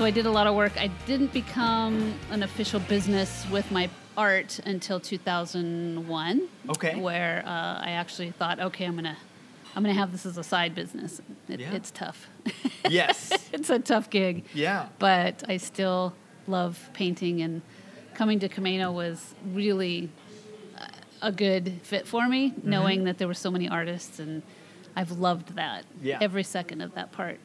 so I did a lot of work. I didn't become an official business with my art until 2001. Okay. Where uh, I actually thought, okay, I'm gonna, I'm gonna have this as a side business. It, Yeah. It's tough. Yes. it's a tough gig. Yeah. But I still love painting, and coming to Camano was really uh, a good fit for me, Mm-hmm. knowing that there were so many artists, and I've loved that. Yeah. Every second of that part.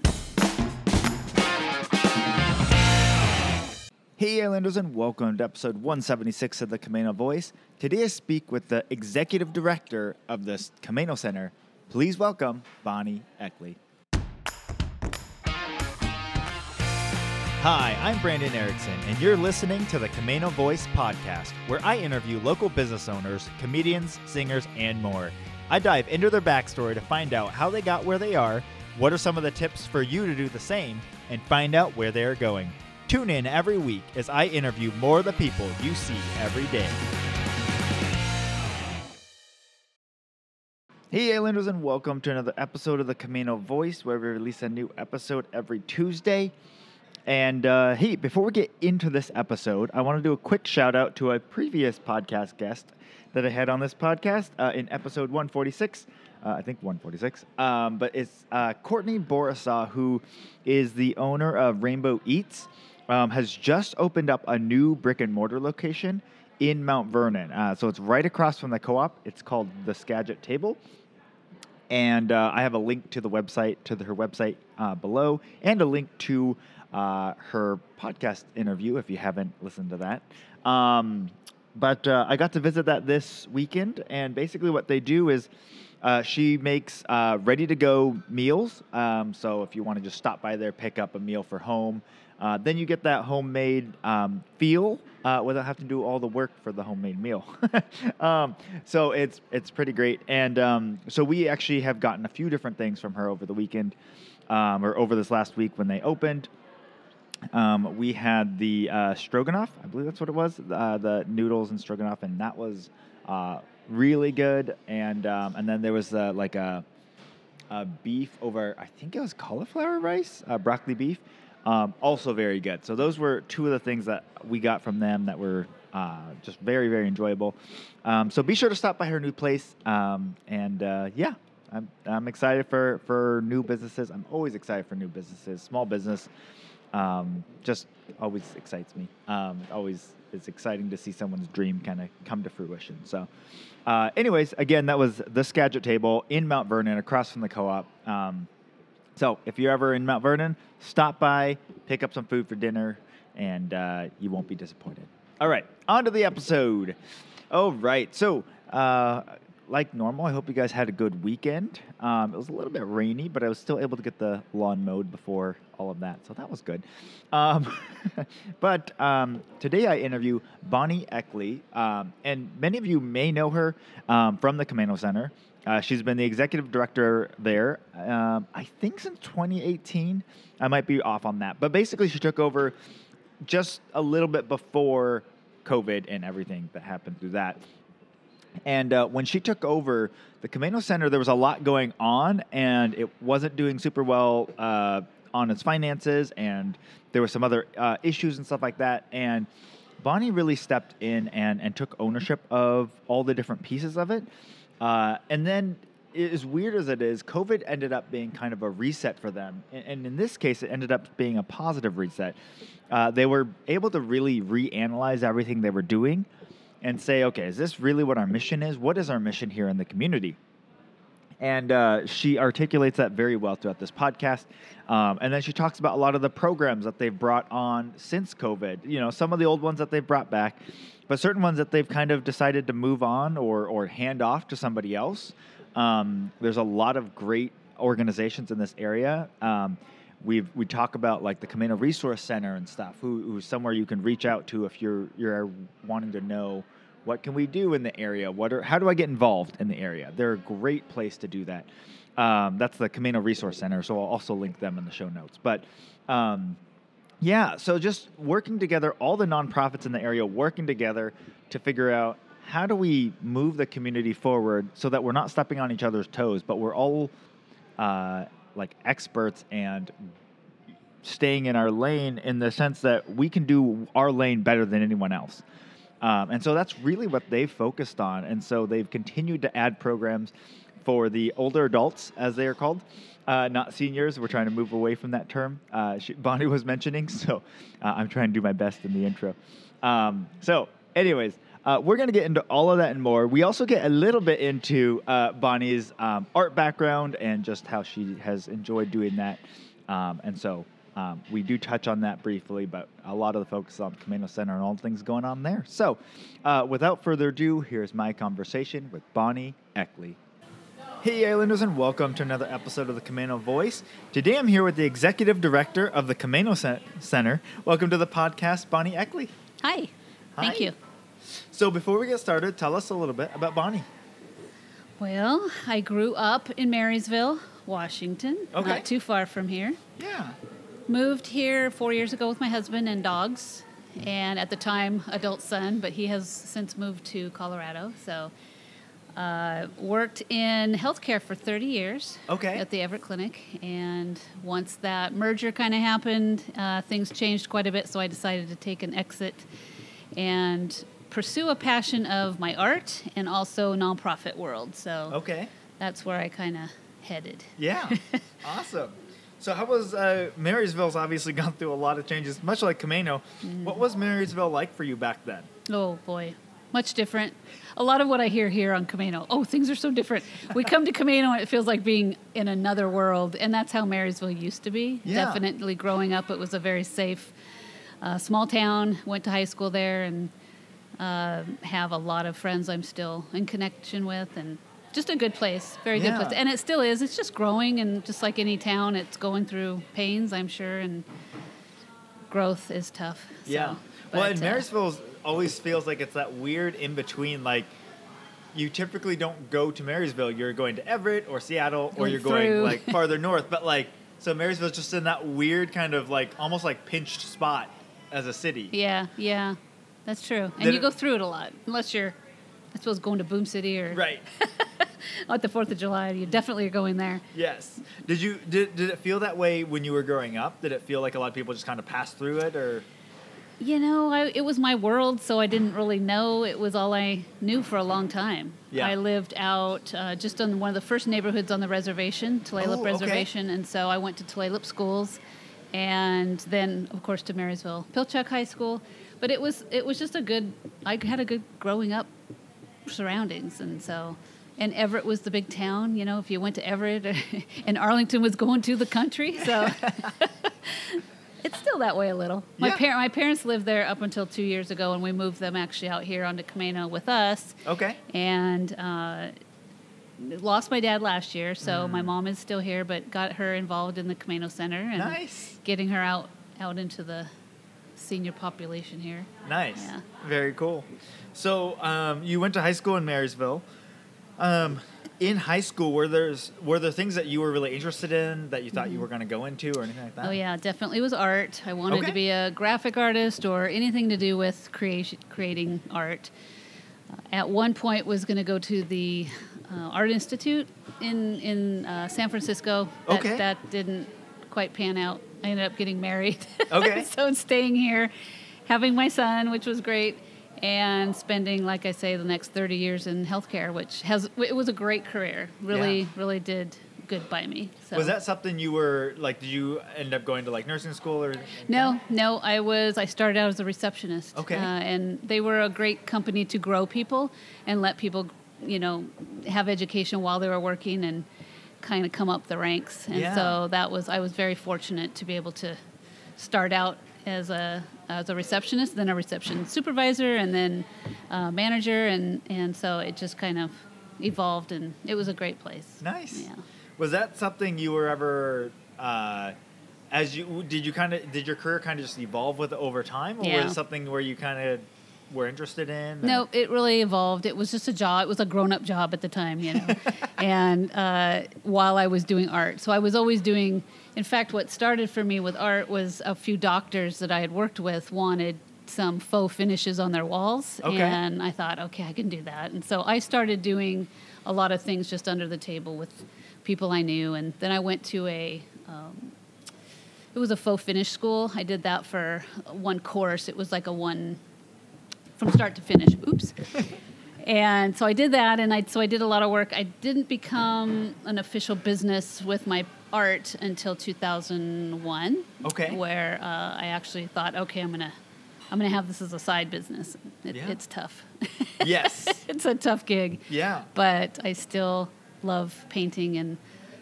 Hey, Islanders, and welcome to episode 176 of the Camano Voice. Today I speak with the executive director of the Camano Center. Please welcome Bonnie Eckley. Hi, I'm Brandon Erickson, and you're listening to the Camano Voice podcast, where I interview local business owners, comedians, singers, and more. I dive into their backstory to find out how they got where they are, what are some of the tips for you to do the same, and find out where they are going. Tune in every week as I interview more of the people you see every day. Hey, Islanders, and welcome to another episode of the Camano Voice, where we release a new episode every Tuesday. And uh, hey, before we get into this episode, I want to do a quick shout out to a previous podcast guest that I had on this podcast uh, in episode 146. Uh, I think 146. Um, but it's uh, Courtney Borisaw, who is the owner of Rainbow Eats, um, has just opened up a new brick and mortar location in Mount Vernon. Uh, so it's right across from the co op. It's called the Skagit Table and uh, I have a link to the website to the, her website uh, below, and a link to uh, her podcast interview if you haven't listened to that. Um, but uh, I got to visit that this weekend, and basically what they do is. Uh, she makes ready to go meals. Um, so if you want to just stop by there, pick up a meal for home, uh, then you get that homemade um, feel uh, without having to do all the work for the homemade meal. um, so it's it's pretty great. And um, so we actually have gotten a few different things from her over the weekend, um, or over this last week when they opened. Um, we had the uh, stroganoff, I believe that's what it was, uh, the noodles and stroganoff, and that was uh, really good. And um, and then there was uh, like a, a beef over, I think it was cauliflower rice, broccoli beef, um, also very good. So those were two of the things that we got from them that were uh, just very very enjoyable. Um, so be sure to stop by her new place, um, and uh, yeah. I'm, I'm excited for, for new businesses. I'm always excited for new businesses, small business um, just always excites me. Um, always is exciting to see someone's dream kind of come to fruition. So, uh, anyways, again, that was the Skagit Table in Mount Vernon, across from the co-op. Um, so, if you're ever in Mount Vernon, stop by, pick up some food for dinner, and uh, you won't be disappointed. All right, on to the episode. All right, so. Uh, like normal, I hope you guys had a good weekend. Um, it was a little bit rainy, but I was still able to get the lawn mowed before all of that, so that was good. Um, but um, today I interview Bonnie Eckley, um, and many of you may know her um, from the Camano Center. Uh, she's been the executive director there, um, I think, since 2018. I might be off on that, but basically, she took over just a little bit before COVID and everything that happened through that. And uh, when she took over the Camano Center, there was a lot going on, and it wasn't doing super well uh, on its finances, and there were some other uh, issues and stuff like that. And Bonnie really stepped in and, and took ownership of all the different pieces of it. Uh, and then, as weird as it is, COVID ended up being kind of a reset for them. And, and in this case, it ended up being a positive reset. Uh, they were able to really reanalyze everything they were doing and say, okay, is this really what our mission is? What is our mission here in the community? And uh, she articulates that very well throughout this podcast. Um, and then she talks about a lot of the programs that they've brought on since COVID. You know, some of the old ones that they've brought back, but certain ones that they've kind of decided to move on or, or hand off to somebody else. Um, there's a lot of great organizations in this area. Um, we we talk about like the Camano Resource Center and stuff, who, who's somewhere you can reach out to if you're you're wanting to know what can we do in the area, what are how do I get involved in the area. They're a great place to do that. Um, that's the Camano Resource Center, so I'll also link them in the show notes. But um, yeah, so just working together, all the nonprofits in the area working together to figure out how do we move the community forward so that we're not stepping on each other's toes, but we're all uh, like experts and staying in our lane in the sense that we can do our lane better than anyone else. Um, and so that's really what they've focused on. And so they've continued to add programs for the older adults, as they are called, uh, not seniors. We're trying to move away from that term. Uh, she, Bonnie was mentioning, so uh, I'm trying to do my best in the intro. Um, so, anyways, uh, we're going to get into all of that and more. We also get a little bit into uh, Bonnie's um, art background and just how she has enjoyed doing that. Um, and so um, we do touch on that briefly, but a lot of the focus is on Camano Center and all the things going on there. So, uh, without further ado, here's my conversation with Bonnie Eckley. Hey, Islanders, and welcome to another episode of the Camano Voice. Today I'm here with the Executive Director of the Camano Center. Welcome to the podcast, Bonnie Eckley. Hi. Thank you. So, before we get started, tell us a little bit about Bonnie. Well, I grew up in Marysville, Washington, Okay. not too far from here. Yeah. Moved here four years ago with my husband and dogs, and at the time, adult son, but he has since moved to Colorado. So, uh, worked in healthcare for 30 years Okay. at the Everett Clinic. And once that merger kind of happened, uh, things changed quite a bit, so I decided to take an exit and pursue a passion of my art and also nonprofit world. So, Okay. that's where I kind of headed. Yeah. awesome. So, how was uh, Marysville's obviously gone through a lot of changes, much like Camano. What was Marysville like for you back then? Oh boy, much different. A lot of what I hear here on Camano. Oh, things are so different. We come to Camano and it feels like being in another world, and that's how Marysville used to be. Yeah. Definitely growing up, it was a very safe, uh, small town. Went to high school there, and uh, have a lot of friends I'm still in connection with, and just a good place, very good place. And it still is. It's just growing, and just like any town, it's going through pains, I'm sure, and growth is tough. So, Yeah. well, but, and uh, Marysville always feels like it's that weird in between. Like, you typically don't go to Marysville. You're going to Everett or Seattle, or you're going like farther north. But like, so Marysville's just in that weird kind of like almost like pinched spot as a city. Yeah, yeah, that's true. And Did you it- go through it a lot, unless you're, I suppose, going to Boom City or Right. at the Fourth of July. You definitely are going there. yes. Did you did, did it feel that way when you were growing up? Did it feel like a lot of people just kind of passed through it, or You know, I, it was my world, so I didn't really know. It was all I knew for a long time. Yeah. I lived out uh, just on one of the first neighborhoods on the reservation, Tulalip Oh, okay. Reservation, and so I went to Tulalip schools, and then of course to Marysville Pilchuck High School. But it was it was just a good. I had a good growing up surroundings, and so. And Everett was the big town, you know. If you went to Everett, and Arlington was going to the country, so it's still that way a little. My Yeah. par- my parents lived there up until two years ago, and we moved them actually out here onto Camano with us. okay? And uh, lost my dad last year, so my mom is still here, but got her involved in the Camano Center and Nice. getting her out out into the senior population here. Nice. Yeah. Very cool. So um, you went to high school in Marysville. Um, in high school, were there were there things that you were really interested in that you thought you were going to go into or anything like that? Oh yeah, definitely it was art. I wanted Okay. to be a graphic artist or anything to do with creation, creating art. Uh, at one point, was going to go to the uh, Art Institute in in uh, San Francisco. That, Okay. that didn't quite pan out. I ended up getting married. Okay. so staying here, having my son, which was great, and spending, like I say, the next thirty years in healthcare, which has it was a great career. Really, Yeah. really did good by me. So. Was that something you were like? Did you end up going to like nursing school or? No, no. I was. I started out as a receptionist. Okay. Uh, and they were a great company to grow people and let people, you know, have education while they were working and kind of come up the ranks. And Yeah. so that was. I was very fortunate to be able to start out as a as a receptionist, then a reception supervisor, and then uh, manager, and and so it just kind of evolved, and it was a great place. Nice. Yeah. Was that something you were ever? Uh, as you did you kind of did your career kind of just evolve with over time, or Yeah. was it something where you kind of were interested in? or- No, it really evolved. It was just a job. It was a grown-up job at the time, you know. and uh, while I was doing art, so I was always doing. In fact, what started for me with art was a few doctors that I had worked with wanted some faux finishes on their walls, Okay. and I thought, okay, I can do that. And so I started doing a lot of things just under the table with people I knew, and then I went to a. Um, it was a faux finish school. I did that for one course. It was like a one from start to finish. Oops. and so I did that, and I so I did a lot of work. I didn't become an official business with my art until 2001. Okay. Where uh, I actually thought, okay, I'm gonna I'm gonna have this as a side business. It, Yeah. It's tough. Yes. it's a tough gig yeah. but I still love painting and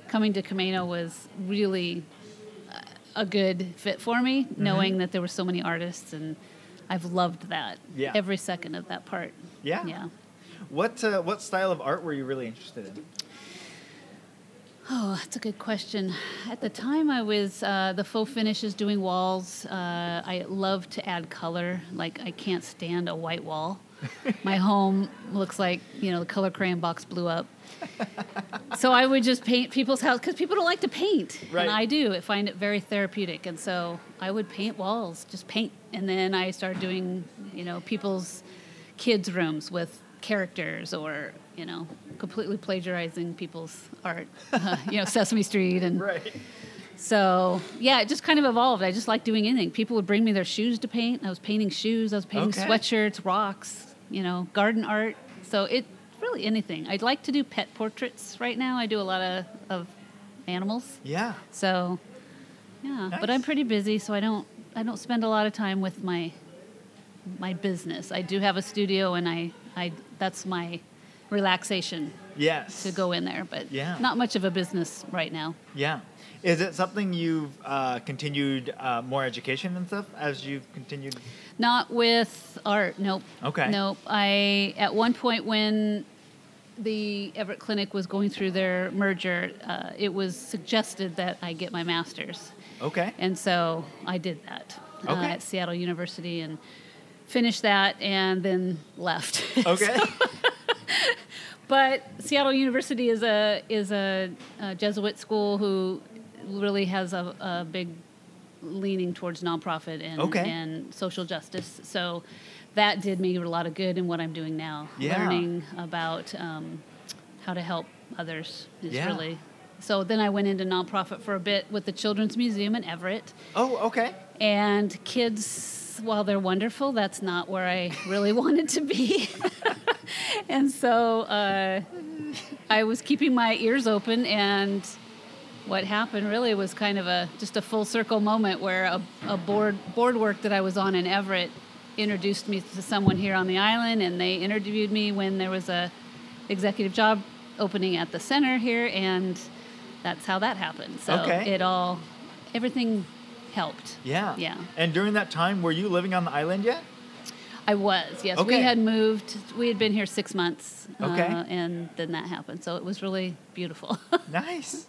coming to Camano was really uh, a good fit for me, Mm-hmm. knowing that there were so many artists and I've loved that. Yeah. Every second of that part. Yeah. Yeah. What uh, what style of art were you really interested in? Oh, that's a good question. At the time, I was uh, the faux finishes doing walls. Uh, I love to add color. Like I can't stand a white wall. My home looks like you know the color crayon box blew up. so I would just paint people's house because people don't like to paint, Right. and I do. I find it very therapeutic, and so I would paint walls, just paint. And then I started doing you know people's kids' rooms with characters or you know completely plagiarizing people's art uh, you know sesame street and Right. so yeah it just kind of evolved. I just like doing anything. People would bring me their shoes to paint. I was painting shoes. I was painting Okay. sweatshirts rocks you know garden art. So it really anything. I'd like to do pet portraits right now. I do a lot of, of animals. Yeah. so yeah but i'm pretty busy so i don't i don't spend a lot of time with my my business. I do have a studio and i i that's my relaxation Yes. to go in there but Yeah. not much of a business right now Yeah. Is it something you've uh, continued uh, more education and stuff as you've continued? not with art nope Okay. nope i at one point when the everett clinic was going through their merger uh, it was suggested that i get my master's Okay. And so I did that uh, Okay. at Seattle University and finished that and then left. Okay. But Seattle University is a is a, a Jesuit school who really has a, a big leaning towards nonprofit and Okay. and social justice. So that did me a lot of good in what I'm doing now. Yeah. Learning about um, how to help others is Yeah. really. So then I went into nonprofit for a bit with the Children's Museum in Everett. oh, okay. And kids, while they're wonderful, that's not where I really wanted to be. and so uh, I was keeping my ears open, and what happened really was kind of a just a full circle moment where a, a board board work that I was on in Everett introduced me to someone here on the island, and they interviewed me when there was a executive job opening at the center here, and that's how that happened. So Okay. it all, everything helped. Yeah. Yeah. And during that time, were you living on the island yet? I was, yes. Okay. We had moved, we had been here six months. Okay. Uh, and then that happened. So it was really beautiful. Nice.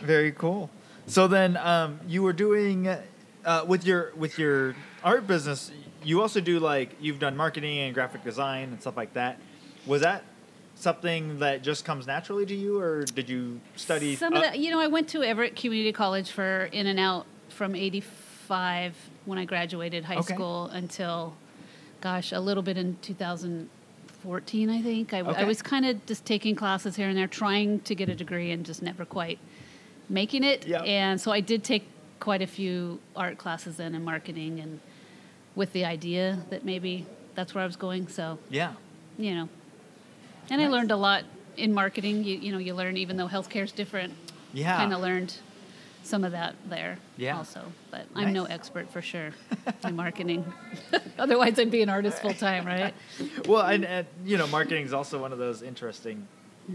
Very cool. So then, um, you were doing uh, with your with your art business. You also do like you've done marketing and graphic design and stuff like that. Was that something that just comes naturally to you, or did you study? Some of uh, that, you know, I went to Everett Community College for in and out from 85 when I graduated high Okay. school until, gosh, a little bit in 2014, I think. I, Okay. was kind of just taking classes here and there, trying to get a degree and just never quite making it. Yep. And so I did take quite a few art classes then in marketing and with the idea that maybe that's where I was going. So, yeah. you know. And I learned a lot in marketing. You, you know, you learn even though healthcare is different. Yeah. Kind of learned some of that there Yeah. also. But I'm no expert for sure in marketing. Otherwise, I'd be an artist full time, right? Well, and, and you know, marketing is also one of those interesting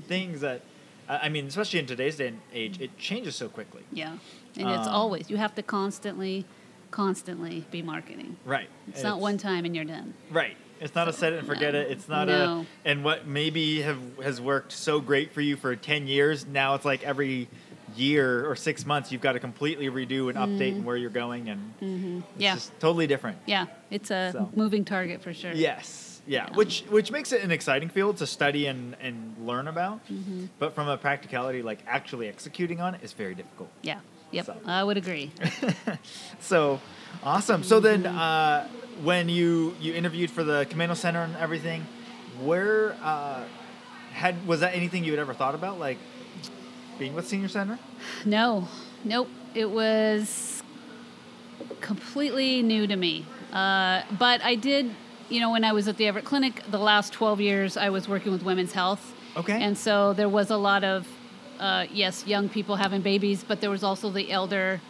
things that, I mean, especially in today's day and age, it changes so quickly. Yeah. And it's Um, always, you have to constantly, constantly be marketing. Right. It's And not one time and you're done. Right. It's not a set it and forget No. it. It's not No. a and what maybe have has worked so great for you for ten years. Now it's like every year or six months you've got to completely redo and update and where you're going and it's Mm-hmm. Yeah. just totally different. Yeah. It's a So. moving target for sure. Yes. Yeah. Yeah. Which which makes it an exciting field to study and, and learn about. Mm-hmm. But from a practicality, like actually executing on it is very difficult. Yeah. Yep. So. I would agree. so awesome. So then, uh, when you you interviewed for the Camano Center and everything, where uh, had was that anything you had ever thought about, like being with Senior Center? No, nope. It was completely new to me. Uh, but I did, you know, when I was at the Everett Clinic, the last 12 years I was working with women's health. Okay. And so there was a lot of, uh, yes, young people having babies, but there was also the elder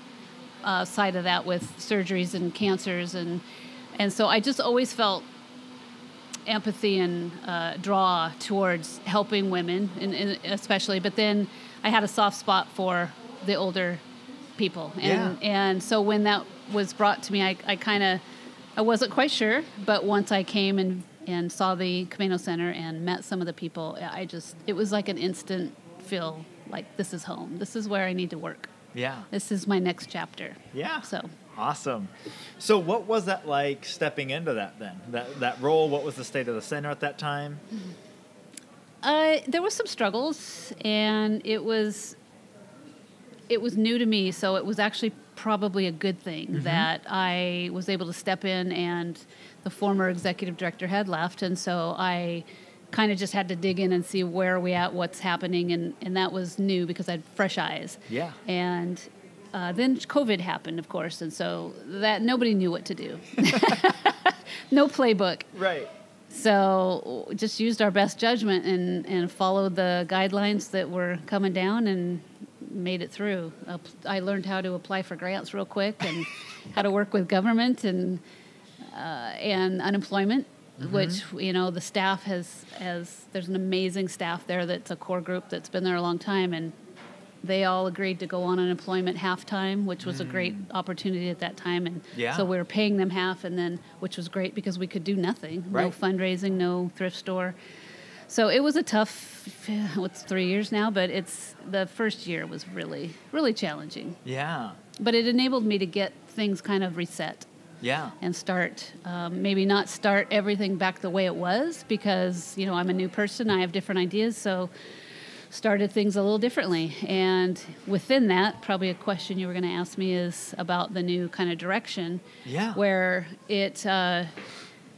uh, side of that with surgeries and cancers. And, and so I just always felt empathy and uh, draw towards helping women, and, and especially. But then I had a soft spot for the older people, and Yeah. and so when that was brought to me, I, I kind of I wasn't quite sure, but once I came and and saw the Camano Center and met some of the people, I just it was like an instant feel like this is home. This is where I need to work. Yeah. This is my next chapter. Yeah. So Awesome. So, what was that like stepping into that then? That that role. What was the state of the center at that time? Mm-hmm. Uh, there was some struggles, and it was it was new to me, so it was actually probably a good thing that I was able to step in, and the former executive director had left, and so I kind of just had to dig in and see where are we at, what's happening, and and that was new because I had fresh eyes. Yeah. And uh, then COVID happened, of course, and so that nobody knew what to do. no playbook. Right. So just used our best judgment and, and followed the guidelines that were coming down and made it through. I learned how to apply for grants real quick and how to work with government and uh, and unemployment, which you know the staff has has there's an amazing staff there that's a core group that's been there a long time and they all agreed to go on unemployment half time, which was a great opportunity at that time. And Yeah. so we were paying them half, and then which was great because we could do nothing, no fundraising, no thrift store. So it was a tough. What's three years now? But it's the first year was really really challenging. Yeah. But it enabled me to get things kind of reset Yeah. and start um, maybe not start everything back the way it was because you know I'm a new person I have different ideas so started things a little differently and within that probably a question you were going to ask me is about the new kind of direction Yeah. where it uh,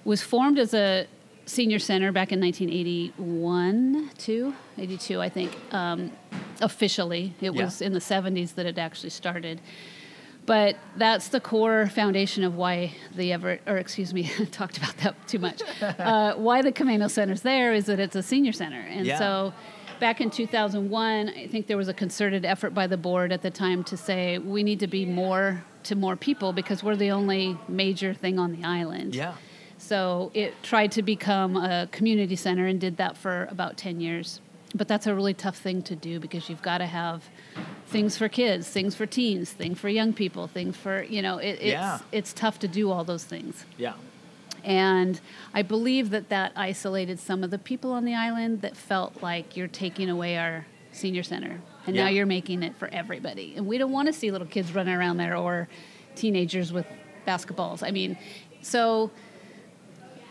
was formed as a senior center back in 1981 2 82 I think um, officially it Yeah. was in the 70s that it actually started but that's the core foundation of why the Everett, or excuse me, talked about that too much. Uh, why the Camano Center's there is that it's a senior center, and Yeah. so back in 2001, I think there was a concerted effort by the board at the time to say we need to be more to more people because we're the only major thing on the island. Yeah. So it tried to become a community center and did that for about 10 years. But that's a really tough thing to do because you've got to have things for kids, things for teens, things for young people, things for, you know, it, it's, Yeah. it's tough to do all those things. Yeah. And I believe that that isolated some of the people on the island that felt like you're taking away our senior center. And now you're making it for everybody. And we don't want to see little kids running around there or teenagers with basketballs. I mean, so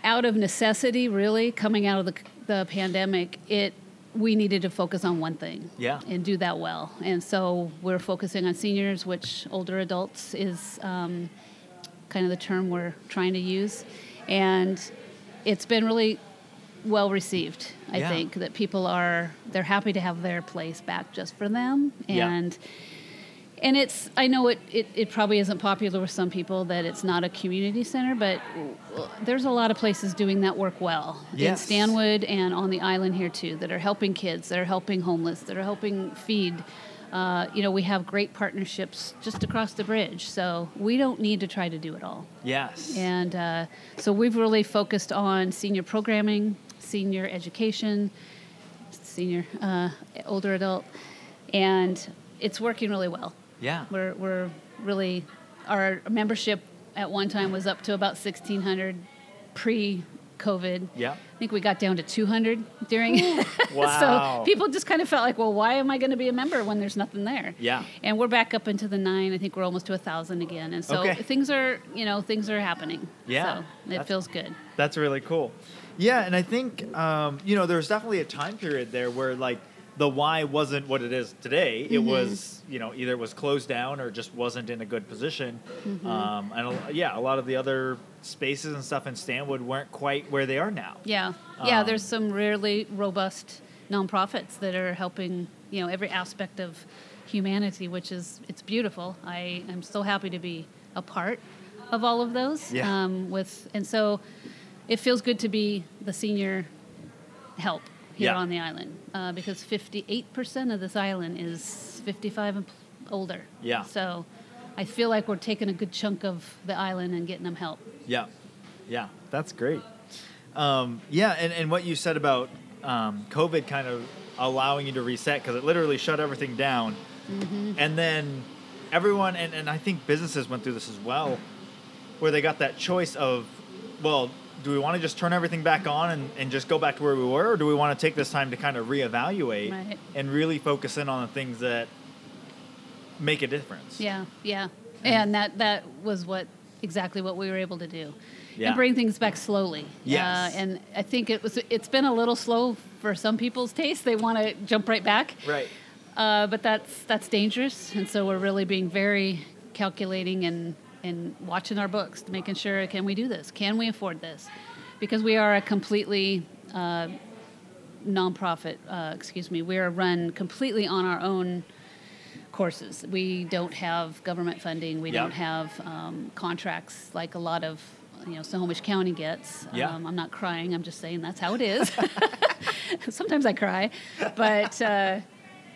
out of necessity, really, coming out of the, the pandemic, it we needed to focus on one thing Yeah. and do that well. And so we're focusing on seniors, which older adults is um, kind of the term we're trying to use. And it's been really well received. I Yeah. think that people are they're happy to have their place back just for them Yeah. and and it's i know it, it, it probably isn't popular with some people that it's not a community center but there's a lot of places doing that work well Yes. in stanwood and on the island here too that are helping kids that are helping homeless that are helping feed uh, you know we have great partnerships just across the bridge so we don't need to try to do it all Yes. and uh, so we've really focused on senior programming, senior education, senior uh, older adult, and it's working really well. yeah. We're, we're really, our membership at one time was up to about 1,600 pre COVID. Yeah. I think we got down to 200 during. Wow. so people just kind of felt like, well, why am I going to be a member when there's nothing there? Yeah. And we're back up into the nine. I think we're almost to a thousand again. And so Okay. things are, you know, things are happening. Yeah. So it That's- feels good. That's really cool. Yeah, and I think um, you know there was definitely a time period there where like the why wasn't what it is today. It Mm-hmm. was you know either it was closed down or just wasn't in a good position. Mm-hmm. Um, and a, yeah, a lot of the other spaces and stuff in Stanwood weren't quite where they are now. Yeah. Yeah. Um, there's some really robust nonprofits that are helping, you know, every aspect of humanity, which is, it's beautiful. I am so happy to be a part of all of those. Yeah. Um, with and so it feels good to be the senior help here Yeah. on the island uh, because 58% of this island is 55 and older. Yeah. So I feel like we're taking a good chunk of the island and getting them help. Yeah, yeah, that's great. Um, yeah, and, and what you said about um, COVID kind of allowing you to reset because it literally shut everything down, Mm-hmm. and then everyone and, and I think businesses went through this as well, where they got that choice of, well, do we want to just turn everything back on and, and just go back to where we were, or do we want to take this time to kind of reevaluate Right. and really focus in on the things that make a difference? Yeah, yeah. And that that was what exactly what we were able to do. Yeah. And bring things back slowly. Yes. Uh, and I think it was it's been a little slow for some people's taste. They want to jump right back. Right. Uh, but that's that's dangerous, and so we're really being very calculating and and watching our books, making sure can we do this? Can we afford this? Because we are a completely uh, nonprofit. Uh, excuse me, we are run completely on our own courses. We don't have government funding. We don't have um, contracts like a lot of you know Snohomish County gets. Yeah. Um, I'm not crying. I'm just saying that's how it is. Sometimes I cry, but. Uh,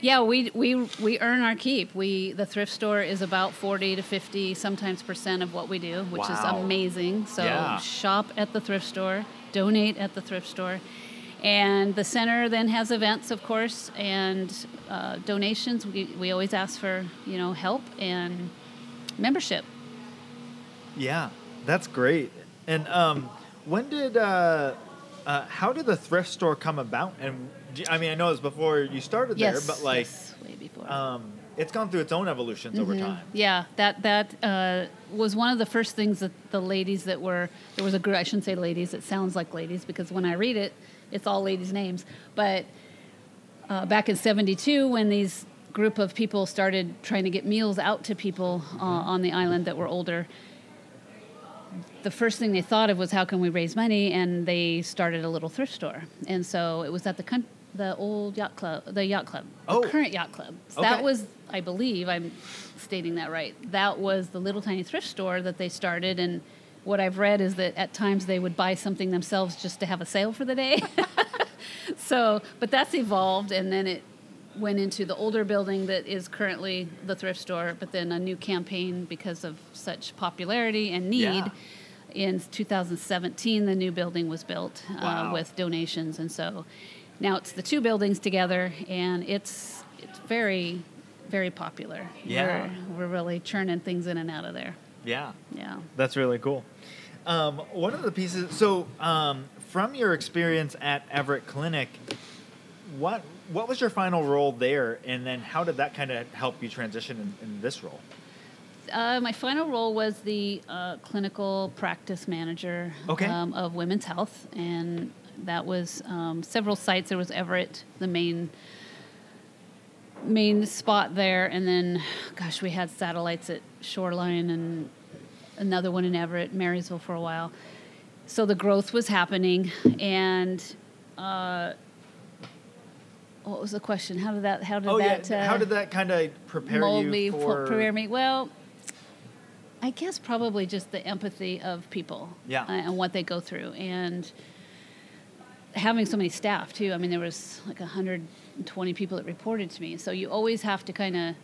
yeah, we, we we earn our keep. We the thrift store is about forty to fifty, sometimes percent of what we do, which Wow. is amazing. So Yeah. shop at the thrift store, donate at the thrift store, and the center then has events, of course, and uh, donations. We we always ask for you know help and membership. Yeah, that's great. And um, when did uh, uh, how did the thrift store come about? And I mean, I know it was before you started yes, there, but like, yes, way before. um, it's gone through its own evolutions over Mhm. time. Yeah, that that uh, was one of the first things that the ladies that were there was a group. I shouldn't say ladies. It sounds like ladies because when I read it, it's all ladies' names. But uh, back in '72, when these group of people started trying to get meals out to people uh, on the island that were older, the first thing they thought of was how can we raise money, and they started a little thrift store. And so it was at the coun- the old yacht club, the yacht club, the Oh. current yacht club. So Okay. That was, I believe, I'm stating that right. That was the little tiny thrift store that they started, and what I've read is that at times they would buy something themselves just to have a sale for the day. so, but that's evolved, and then it went into the older building that is currently the thrift store, but then a new campaign because of such popularity and need. Yeah. In 2017, the new building was built Wow. uh, with donations, and so now it's the two buildings together, and it's it's very, very popular. Yeah. we're, we're really churning things in and out of there. Yeah, Yeah. that's really cool. Um, one of the pieces. So, um, from your experience at Everett Clinic, what what was your final role there, and then how did that kind of help you transition in, in this role? Uh, my final role was the uh, clinical practice manager Okay. um, of women's health, and that was um, several sites. There was Everett, the main main spot there, and then, gosh, we had satellites at Shoreline and another one in Everett, Marysville for a while. So the growth was happening, and uh, what was the question? How did that? How did Oh that? yeah, uh, how did that kind of prepare mold you me, for? prepare me. Well, I guess probably just the empathy of people, Yeah. uh, and what they go through, and having so many staff too. I mean, there was like 120 people that reported to me, so you always have to kind of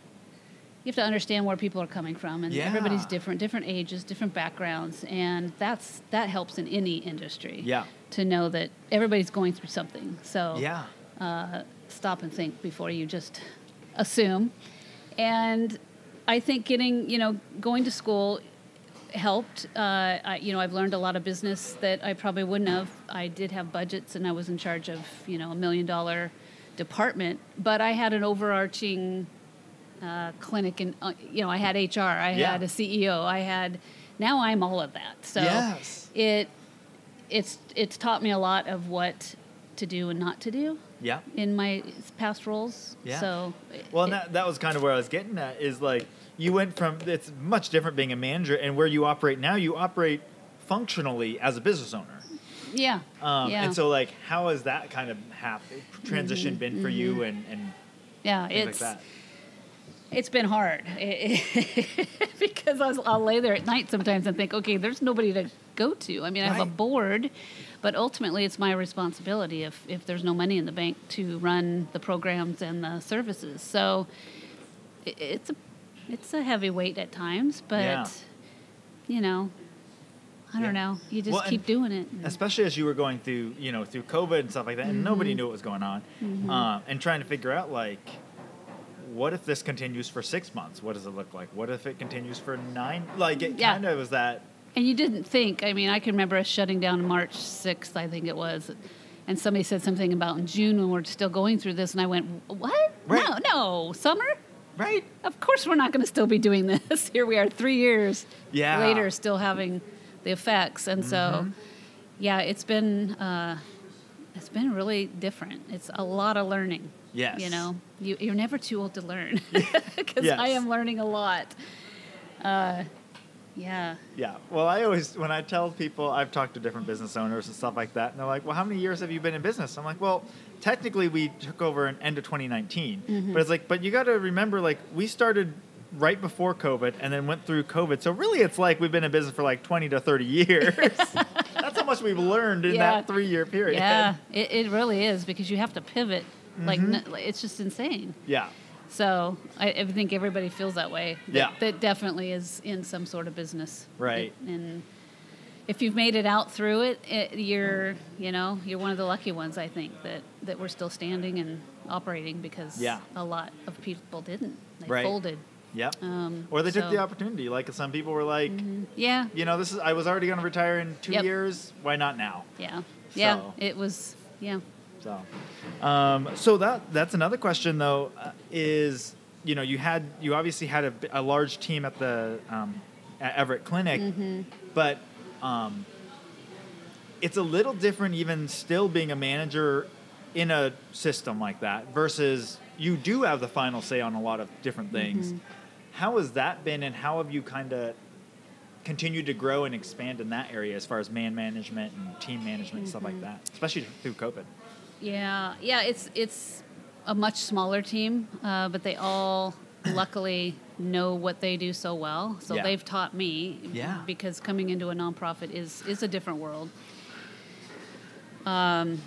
you have to understand where people are coming from, and Yeah. everybody's different, different ages, different backgrounds, and that's that helps in any industry. Yeah. To know that everybody's going through something. So Yeah. uh, stop and think before you just assume. And I think getting, you know, going to school helped. Uh, I, you know, I've learned a lot of business that I probably wouldn't have. I did have budgets and I was in charge of, you know, a million dollar department, but I had an overarching uh, clinic and, uh, you know, I had HR, I Yeah. had a CEO, I had, now I'm all of that. So Yes. it, it's, it's taught me a lot of what to do and not to do Yeah. in my past roles. Yeah. So, Well, it- and that, that was kind of where I was getting at is like you went from it's much different being a manager and where you operate now. You operate functionally as a business owner, yeah, um, yeah, and so like how has that kind of hap- transition been for you and and yeah, it's like that? It's been hard because I'll, I'll lay there at night sometimes and think, okay, there's nobody to go to. I mean, I have a board, but ultimately it's my responsibility if, if there's no money in the bank to run the programs and the services. So i it's a it's a heavy weight at times, but Yeah. you know, I don't Yeah. know. You just Well, keep doing it. especially as you were going through, you know, through COVID and stuff like that, and nobody Mm-hmm. knew what was going on, uh, and trying to figure out like, what if this continues for six months? What does it look like? What if it continues for nine? Like it Yeah. kind of was that. And you didn't think. I mean, I can remember us shutting down March 6th, I think it was. And somebody said something about in June when we're still going through this. And I went, What? Right. No, no. Summer? Right. Of course we're not going to still be doing this. Here we are three years Yeah. Mm-hmm. later, still having the effects. And so, yeah, it's been. Uh, it's been really different. It's a lot of learning. Yes. You know, you, you're never too old to learn because Yes. I am learning a lot. Uh, yeah. Yeah. Well, I always when I tell people I've talked to different business owners and stuff like that, and they're like, "Well, how many years have you been in business?" I'm like, "Well, technically we took over in end of 2019, Mm-hmm. but it's like, but you got to remember, like we started right before COVID and then went through COVID, so really it's like we've been in business for like 20 to 30 years. That's how much we've learned in Yeah. that three year period. Yeah, it, it really is because you have to pivot. Like, Mm-hmm. like, it's just insane. Yeah. So I, I think everybody feels that way. That, Yeah. That definitely is in some sort of business. Right. It- and if you've made it out through it, it, you're, you know, you're one of the lucky ones. I think that that we're still standing and operating because Yeah. a lot of people didn't. They Right. folded. Yep. Um, or they took the opportunity. Like some people were like, Yeah. you know, this is I was already going to retire in two Yep. years. Why not now? Yeah. Yeah. It was. Yeah. So, um, so that that's another question though. Uh, is you know you had you obviously had a, a large team at the um, at Everett Clinic, Mm-hmm. but um, it's a little different even still being a manager in a system like that versus you do have the final say on a lot of different things. Mm-hmm. How has that been, and how have you kind of continued to grow and expand in that area as far as man management and team management and stuff Mm-hmm. like that, especially through COVID? Yeah, yeah, it's it's a much smaller team, uh, but they all luckily know what they do so well. So Yeah. they've taught me. Yeah. Because coming into a nonprofit is is a different world. Um,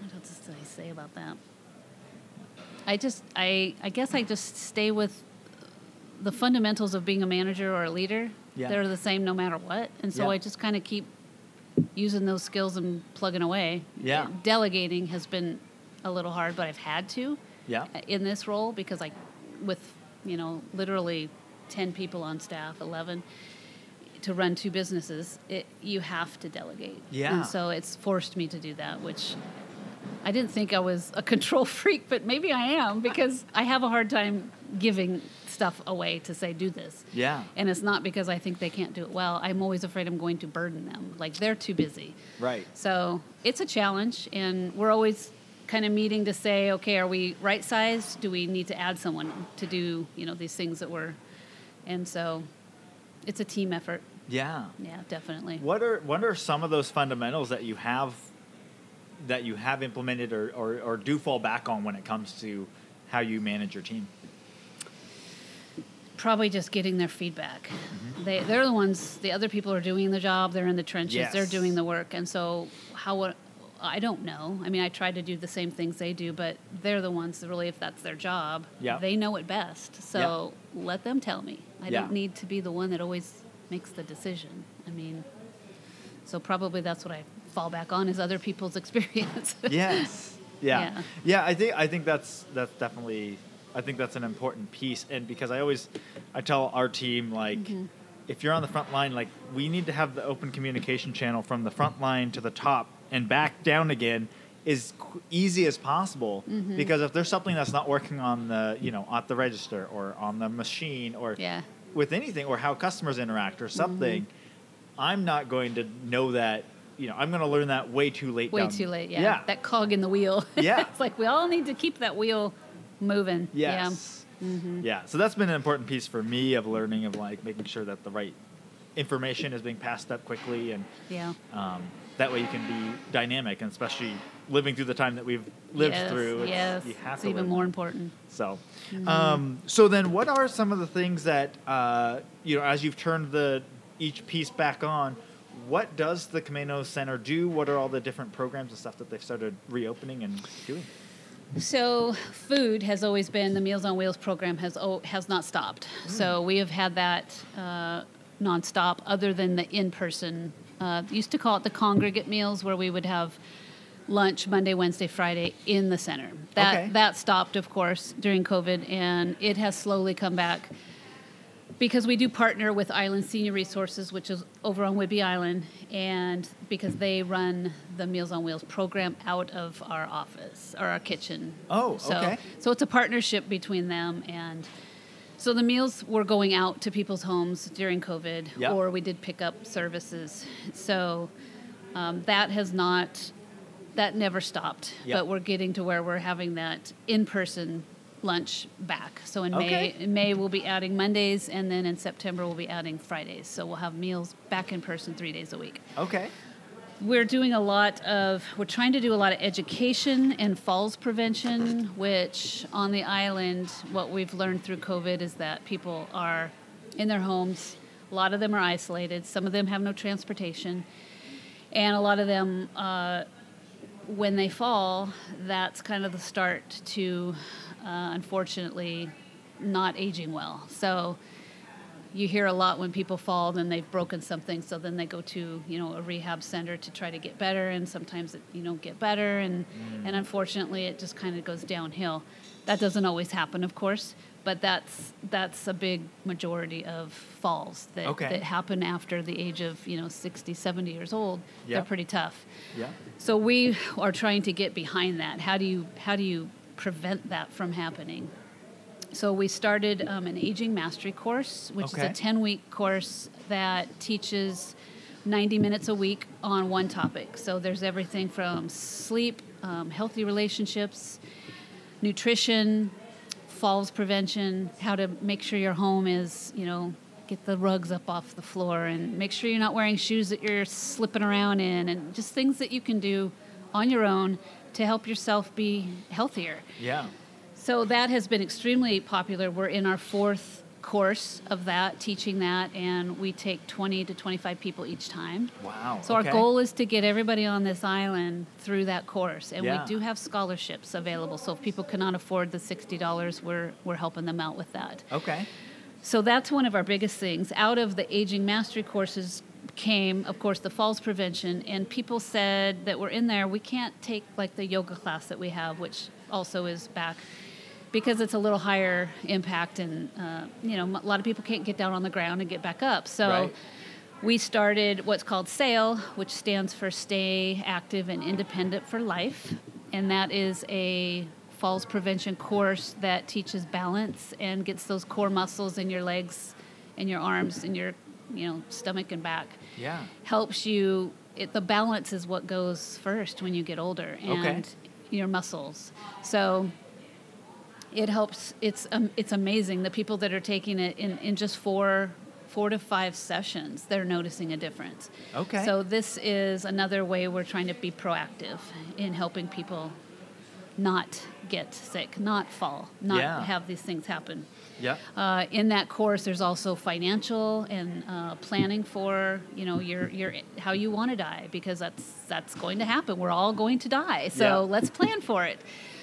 what else did I say about that? I just I I guess I just stay with the fundamentals of being a manager or a leader. Yeah. They're the same no matter what, and so Yeah. I just kind of keep using those skills and plugging away. Yeah. Delegating has been a little hard, but I've had to Yeah. Uh, in this role because I, with, you know, literally 10 people on staff, 11, to run two businesses, it, you have to delegate. Yeah. And so it's forced me to do that, which I didn't think I was a control freak, but maybe I am because I have a hard time giving stuff away to say, do this. Yeah. And it's not because I think they can't do it well. I'm always afraid I'm going to burden them. Like they're too busy. Right. So it's a challenge, and we're always kind of meeting to say, okay, are we right sized? Do we need to add someone to do you know these things that we're, and so it's a team effort. Yeah. Yeah, definitely. What are what are some of those fundamentals that you have that you have implemented or, or, or do fall back on when it comes to how you manage your team? Probably just getting their feedback. Mm-hmm. They they're the ones. The other people are doing the job. They're in the trenches. They're doing the work, and so how I don't know. I mean, I try to do the same things they do, but they're the ones that really, if that's their job, Yeah. they know it best. So let them tell me. I Yeah. don't need to be the one that always makes the decision. I mean, so probably that's what I fall back on is other people's experience. yes. Yeah. Yeah. yeah. I think I think that's that's definitely I think that's an important piece and because I always I tell our team like Mm-hmm. if you're on the front line like we need to have the open communication channel from the front line to the top and back down again as easy as possible Mm-hmm. because if there's something that's not working on the you know at the register or on the machine or yeah. with anything or how customers interact or something, Mm-hmm. I'm not going to know that. You know, I'm going to learn that way too late. Way down- too late. Yeah. Yeah. That cog in the wheel. Yeah. it's like we all need to keep that wheel moving. yes. Yeah. Mm-hmm. Yeah. So that's been an important piece for me of learning of like making sure that the right information is being passed up quickly, and Yeah. um, that way you can be dynamic, and especially living through the time that we've lived yes, through. It's, yes. you have it's to even live more important. So, Mm-hmm. um, so then, what are some of the things that uh, you know as you've turned the each piece back on? What does the Camano Center do? What are all the different programs and stuff that they've started reopening and doing? So, food has always been the Meals on Wheels program has o- has not stopped. So we have had that uh, nonstop, other than the in person. Uh, used to call it the congregate meals, where we would have lunch Monday, Wednesday, Friday in the center. That Okay. that stopped, of course, during COVID, and it has slowly come back because we do partner with Island Senior Resources, which is over on Whidbey Island, and because they run the Meals on Wheels program out of our office or our kitchen. Oh, so, okay. So it's a partnership between them and. So the meals were going out to people's homes during COVID, Yeah. or we did pick up services. So um, that has not, that never stopped. Yeah. But we're getting to where we're having that in-person lunch back. So in Okay. May, in May we'll be adding Mondays, and then in September we'll be adding Fridays. So we'll have meals back in person three days a week. Okay. We're doing a lot of, we're trying to do a lot of education and falls prevention, which on the island, what we've learned through COVID is that people are in their homes. A lot of them are isolated. Some of them have no transportation. And a lot of them, uh, when they fall, that's kind of the start to, uh, unfortunately, not aging well. So, you hear a lot when people fall then they've broken something so then they go to you know a rehab center to try to get better and sometimes it, you don't get better and and unfortunately it just kind of goes downhill that doesn't always happen of course but that's that's a big majority of falls that, Okay. that happen after the age of you know 60 70 years old Yeah. they're pretty tough Yeah. so we are trying to get behind that. How do you how do you prevent that from happening? So we started um, an aging mastery course, which Okay. is a ten week course that teaches ninety minutes a week on one topic. So there's everything from sleep, um, healthy relationships, nutrition, falls prevention, how to make sure your home is, you know, get the rugs up off the floor and make sure you're not wearing shoes that you're slipping around in and just things that you can do on your own to help yourself be healthier. Yeah. So that has been extremely popular. We're in our fourth course of that, teaching that, and we take 20 to 25 people each time. Wow. So okay. our goal is to get everybody on this island through that course, and Yeah. we do have scholarships available. So if people cannot afford the sixty dollars, we're we're helping them out with that. Okay. So that's one of our biggest things. Out of the aging mastery courses came, of course, the falls prevention, and people said that we're in there. We can't take like the yoga class that we have, which also is back. Because it's a little higher impact, and uh, you know, a lot of people can't get down on the ground and get back up. So, Right. we started what's called SAIL, which stands for Stay Active and Independent for Life. And that is a falls prevention course that teaches balance and gets those core muscles in your legs and your arms and your you know stomach and back Yeah. helps you it, the balance is what goes first when you get older and Okay. your muscles so it helps it's um, it's amazing the people that are taking it in, in just four four to five sessions they're noticing a difference Okay. so this is another way we're trying to be proactive in helping people not get sick not fall not Yeah. have these things happen Yeah. uh, in that course, there's also financial and uh, planning for you know your your how you want to die because that's that's going to happen. We're all going to die, so Yeah. let's plan for it.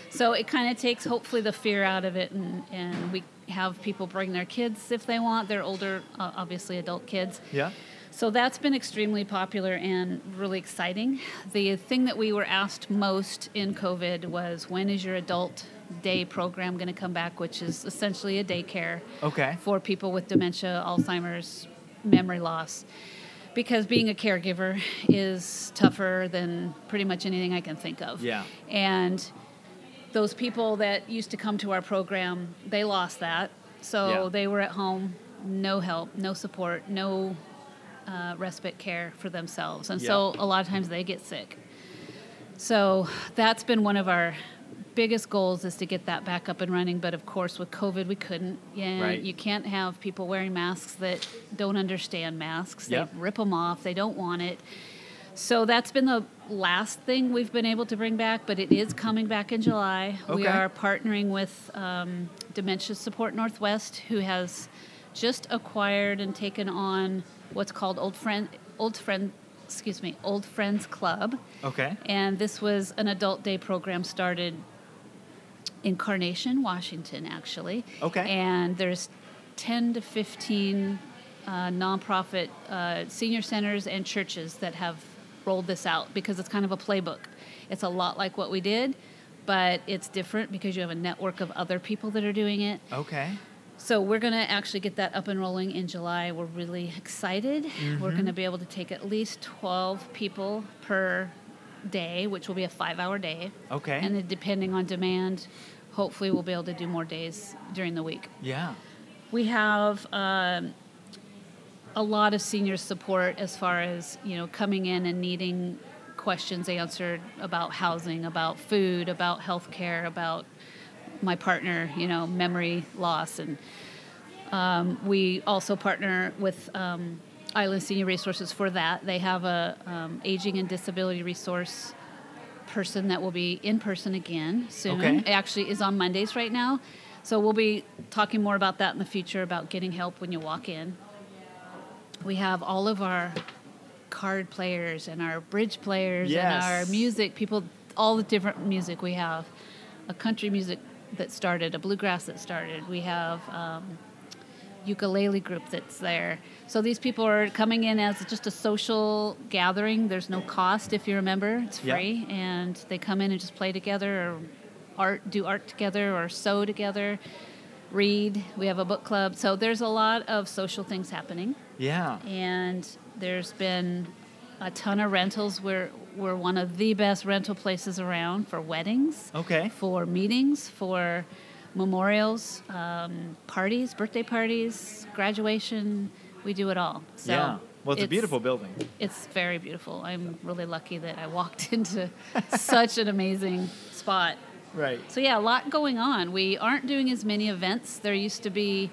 So it kind of takes hopefully the fear out of it, and and we have people bring their kids if they want. They're older, uh, obviously adult kids. Yeah. So that's been extremely popular and really exciting. The thing that we were asked most in COVID was when is your adult day program going to come back, which is essentially a daycare Okay. for people with dementia, Alzheimer's, memory loss. Because being a caregiver is tougher than pretty much anything I can think of. Yeah. And those people that used to come to our program, they lost that. So Yeah. they were at home, no help, no support, no uh, respite care for themselves. And so a lot of times they get sick. So that's been one of our biggest goals is to get that back up and running. But of course, with COVID, we couldn't. Yeah, Right. you can't have people wearing masks that don't understand masks. Yep. They rip them off. They don't want it. So that's been the last thing we've been able to bring back, but it is coming back in July. Okay. We are partnering with um, Dementia Support Northwest, who has just acquired and taken on what's called Old Friend Old Friend excuse me Old Friends Club, Okay. and this was an adult day program started in Carnation, Washington, actually. Okay. And there's 10 to 15 uh, nonprofit uh, senior centers and churches that have rolled this out because it's kind of a playbook. It's a lot like what we did, but it's different because you have a network of other people that are doing it. Okay. So we're going to actually get that up and rolling in July. We're really excited. We're Mhm. going to be able to take at least 12 people per day, which will be a five hour day. Okay. And then depending on demand, hopefully we'll be able to do more days during the week. Yeah. We have um, a lot of senior support as far as you know coming in and needing questions answered about housing, about food, about healthcare, about my partner, you know, memory loss, and um, we also partner with um, Island Senior Resources for that. They have a um, aging and disability resource person that will be in person again soon. Okay. It actually is on Mondays right now. So we'll be talking more about that in the future about getting help when you walk in. We have all of our card players and our bridge players Yes. and our music people, all the different music we have. A country music that started, a bluegrass that started. We have um, ukulele group that's there. So these people are coming in as just a social gathering. There's no cost if you're a member. It's Yeah. free, and they come in and just play together, or art, do art together, or sew together, read. We have a book club. So there's a lot of social things happening, Yeah. and there's been a ton of rentals. We're we're one of the best rental places around for weddings Okay. for meetings, for memorials, um, parties, birthday parties, graduation. We do it all. So yeah. Well, it's, a beautiful building. It's very beautiful. I'm really lucky that I walked into such an amazing spot. Right. So yeah, a lot going on. We aren't doing as many events. There used to be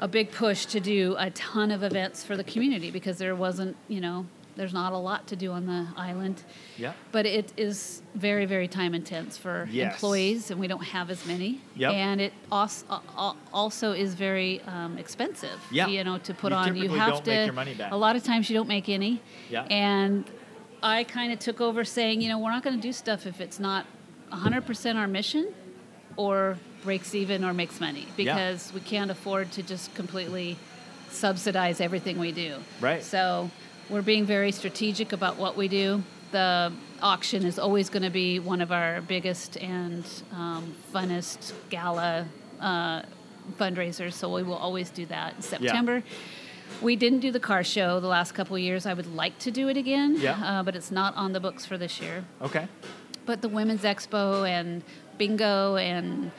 a big push to do a ton of events for the community because there wasn't, you know, there's not a lot to do on the island. Yeah. But it is very, very time intense for Yes. employees, and we don't have as many. Yep. And it also, also is very um, expensive. Yeah. You know, to put You on. You have to. make your money back. A lot of times you don't make any. Yeah. And I kind of took over saying, you know, we're not going to do stuff if it's not 100% our mission or breaks even or makes money because we can't afford to just completely subsidize everything we do. Right. So we're being very strategic about what we do. The auction is always going to be one of our biggest and um, funnest gala uh, fundraisers, so we will always do that in September. We didn't do the car show the last couple of years. I would like to do it again, Yeah. uh, but it's not on the books for this year. Okay. But the Women's Expo and bingo and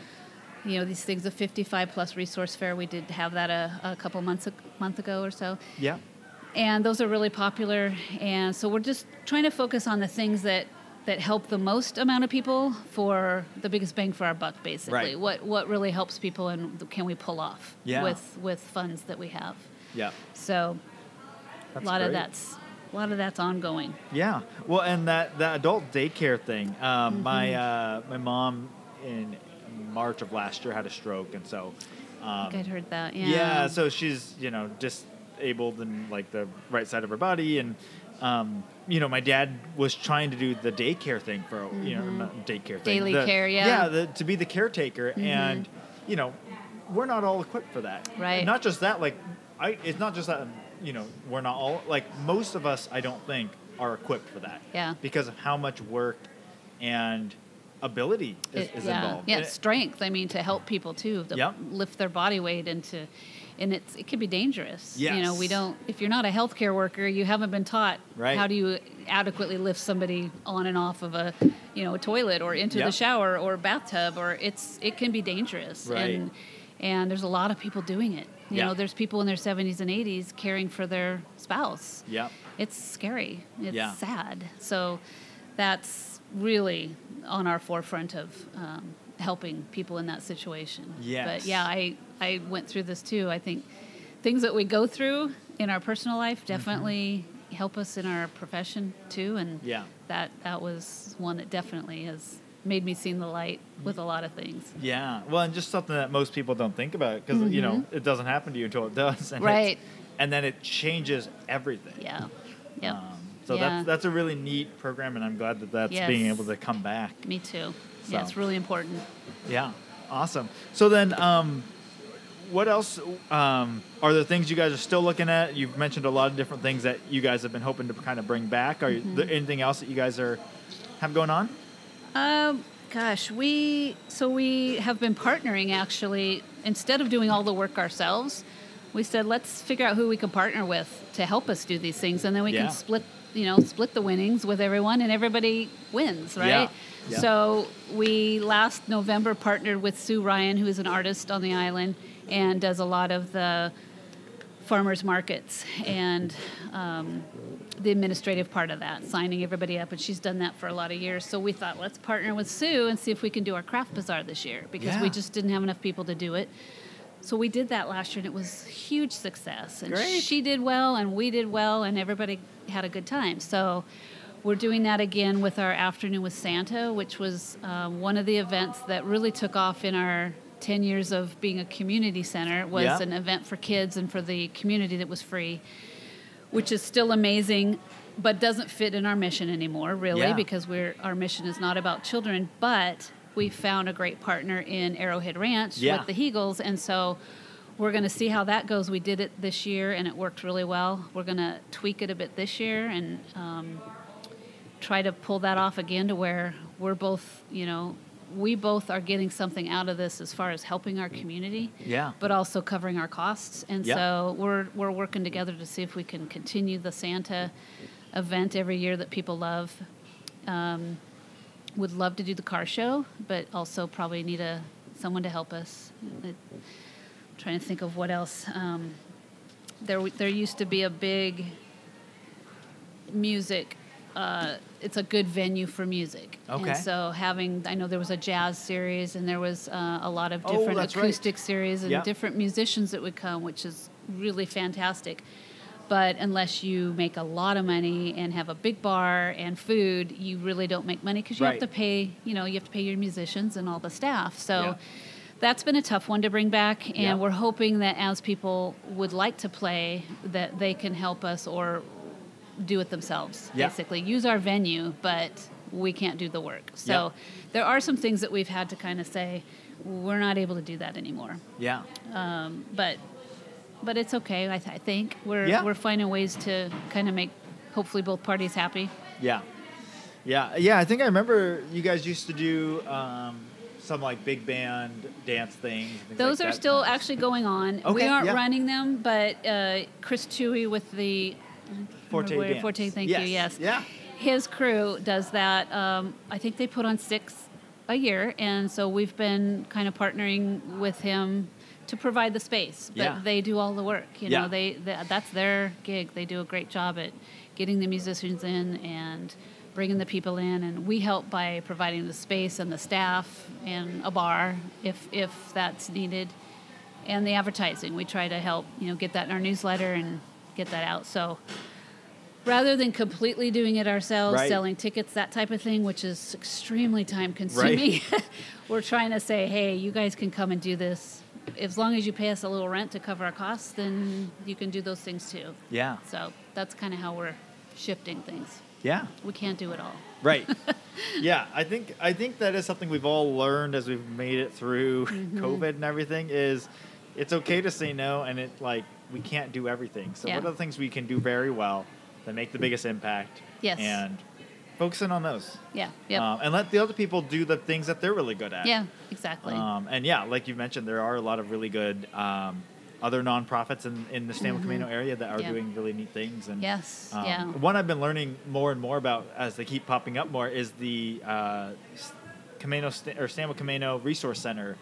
you know these things, the 55 plus resource fair, we did have that a, a couple months a month ago or so Yeah. And those are really popular and so we're just trying to focus on the things that that help the most amount of people for the biggest bang for our buck basically Right. what what really helps people and can we pull off Yeah. with with funds that we have Yeah. so That's a lot of that's a lot of that's ongoing Yeah. Well, and that that adult daycare thing. Um, Mm-hmm. My uh, my mom in March of last year had a stroke, and so. Um, I think I'd heard that yeah yeah. So she's you know disabled in like the right side of her body, and um, you know my dad was trying to do the daycare thing for you know not daycare thing Mm-hmm. Daily the- care, yeah. Mm-hmm. Yeah, the, to be the caretaker, and you know we're not all equipped for that. Right. And not just that, like I. It's not just that you know we're not all like most of us. I don't think are equipped for that. Yeah. Because of how much work and ability is, It- is yeah involved. yeah And strength i mean to help people too to Yep. lift their body weight and to and it's it can be dangerous you know we don't if you're not a healthcare worker you haven't been taught Right. how do you adequately lift somebody on and off of a you know a toilet or into the shower or bathtub or it's it can be dangerous Right. and and there's a lot of people doing it you Yeah. know there's people in their 70s and 80s caring for their spouse Yep. it's scary. It's Yeah. sad. So that's really on our forefront of um, helping people in that situation. Yes. But yeah, I I went through this too. I think things that we go through in our personal life definitely help us in our profession too, and Yeah. that that was one that definitely has made me see the light with a lot of things. Yeah. Well, and just something that most people don't think about because you know it doesn't happen to you until it does, and Mm-hmm. Right. And then it changes everything. Yeah. Yep. Um, so Yeah. that's that's a really neat program, and I'm glad that that's being able to come back. Me too. So. Yeah, it's really important. Yeah, awesome. So then, um, what else um, are there things you guys are still looking at? You've mentioned a lot of different things that you guys have been hoping to kind of bring back. Are Mm-hmm. there anything else that you guys are have going on? Um, gosh, we so we have been partnering actually. Instead of doing all the work ourselves, we said let's figure out who we can partner with to help us do these things, and then we Yeah. can split, you know, split the winnings with everyone, and everybody wins, right? Yeah. Yeah. So we last November partnered with Sue Ryan, who is an artist on the island and does a lot of the farmers markets and um, the administrative part of that, signing everybody up. And she's done that for a lot of years. So we thought, let's partner with Sue and see if we can do our craft bazaar this year because Yeah. we just didn't have enough people to do it. So we did that last year, and it was huge success. And Great. she did well, and we did well, and everybody had a good time. So we're doing that again with our afternoon with Santa, which was um, one of the events that really took off in our 10 years of being a community center. Was Yeah. an event for kids and for the community that was free, which is still amazing, but doesn't fit in our mission anymore, really, Yeah. because we're our mission is not about children, but we found a great partner in Arrowhead Ranch Yeah. with the Heagles, and so we're going to see how that goes. We did it this year, and it worked really well. We're going to tweak it a bit this year and um, try to pull that off again to where we're both, you know, we both are getting something out of this as far as helping our community, Yeah. but also covering our costs. And so we're we're working together to see if we can continue the Santa event every year that people love. Um, would love to do the car show, but also probably need a someone to help us. Trying to think of what else. Um, there, there used to be a big music. Uh, it's a good venue for music. Okay. And so having, I know there was a jazz series, and there was uh, a lot of Oh, different right. acoustic series and Yeah. different musicians that would come, which is really fantastic. But unless you make a lot of money and have a big bar and food, you really don't make money because you Right. have to pay. You know, you have to pay your musicians and all the staff. So Yeah. that's been a tough one to bring back, and Yeah. we're hoping that as people would like to play, that they can help us or do it themselves. Yeah. Basically, use our venue, but we can't do the work. So Yeah. there are some things that we've had to kind of say we're not able to do that anymore. Yeah. Um, but but it's okay. I, th- I think we're Yeah. we're finding ways to kind of make hopefully both parties happy. Yeah. Yeah. Yeah. I think I remember you guys used to do um, some like big band dance things. things Those like are that. still actually going on. Okay, we aren't yeah. running them, but uh, Chris Chewy with the Forte. Forte, thank Yes. you. Yes. Yeah. His crew does that. Um, I think they put on six a year, and so we've been kind of partnering with him to provide the space. But Yeah. they do all the work. You Yeah. know, they, they that's their gig. They do a great job at getting the musicians in and bringing the people in, and we help by providing the space and the staff and a bar if if that's needed, and the advertising. We try to help you know get that in our newsletter and get that out. So rather than completely doing it ourselves, Right. selling tickets, that type of thing, which is extremely time consuming, we're trying to say, hey, you guys can come and do this. As long as you pay us a little rent to cover our costs, then you can do those things too. Yeah. So that's kind of how we're shifting things. Yeah. We can't do it all. Right. yeah, I think I think that is something we've all learned as we've made it through Mm-hmm. COVID and everything is it's okay to say no and it like we can't do everything. So Yeah. what are the things we can do very well that make the biggest impact? Yes. And focusing on those. Yeah. Yep. Um, and let the other people do the things that they're really good at. yeah. Exactly. Um, and yeah, like you mentioned, there are a lot of really good um, other nonprofits in, in the San Camano area that are Mm-hmm. Yeah. doing really neat things. And yes. um, yeah. One I've been learning more and more about as they keep popping up more is the uh, Camano or Stanwood Camano Resource Center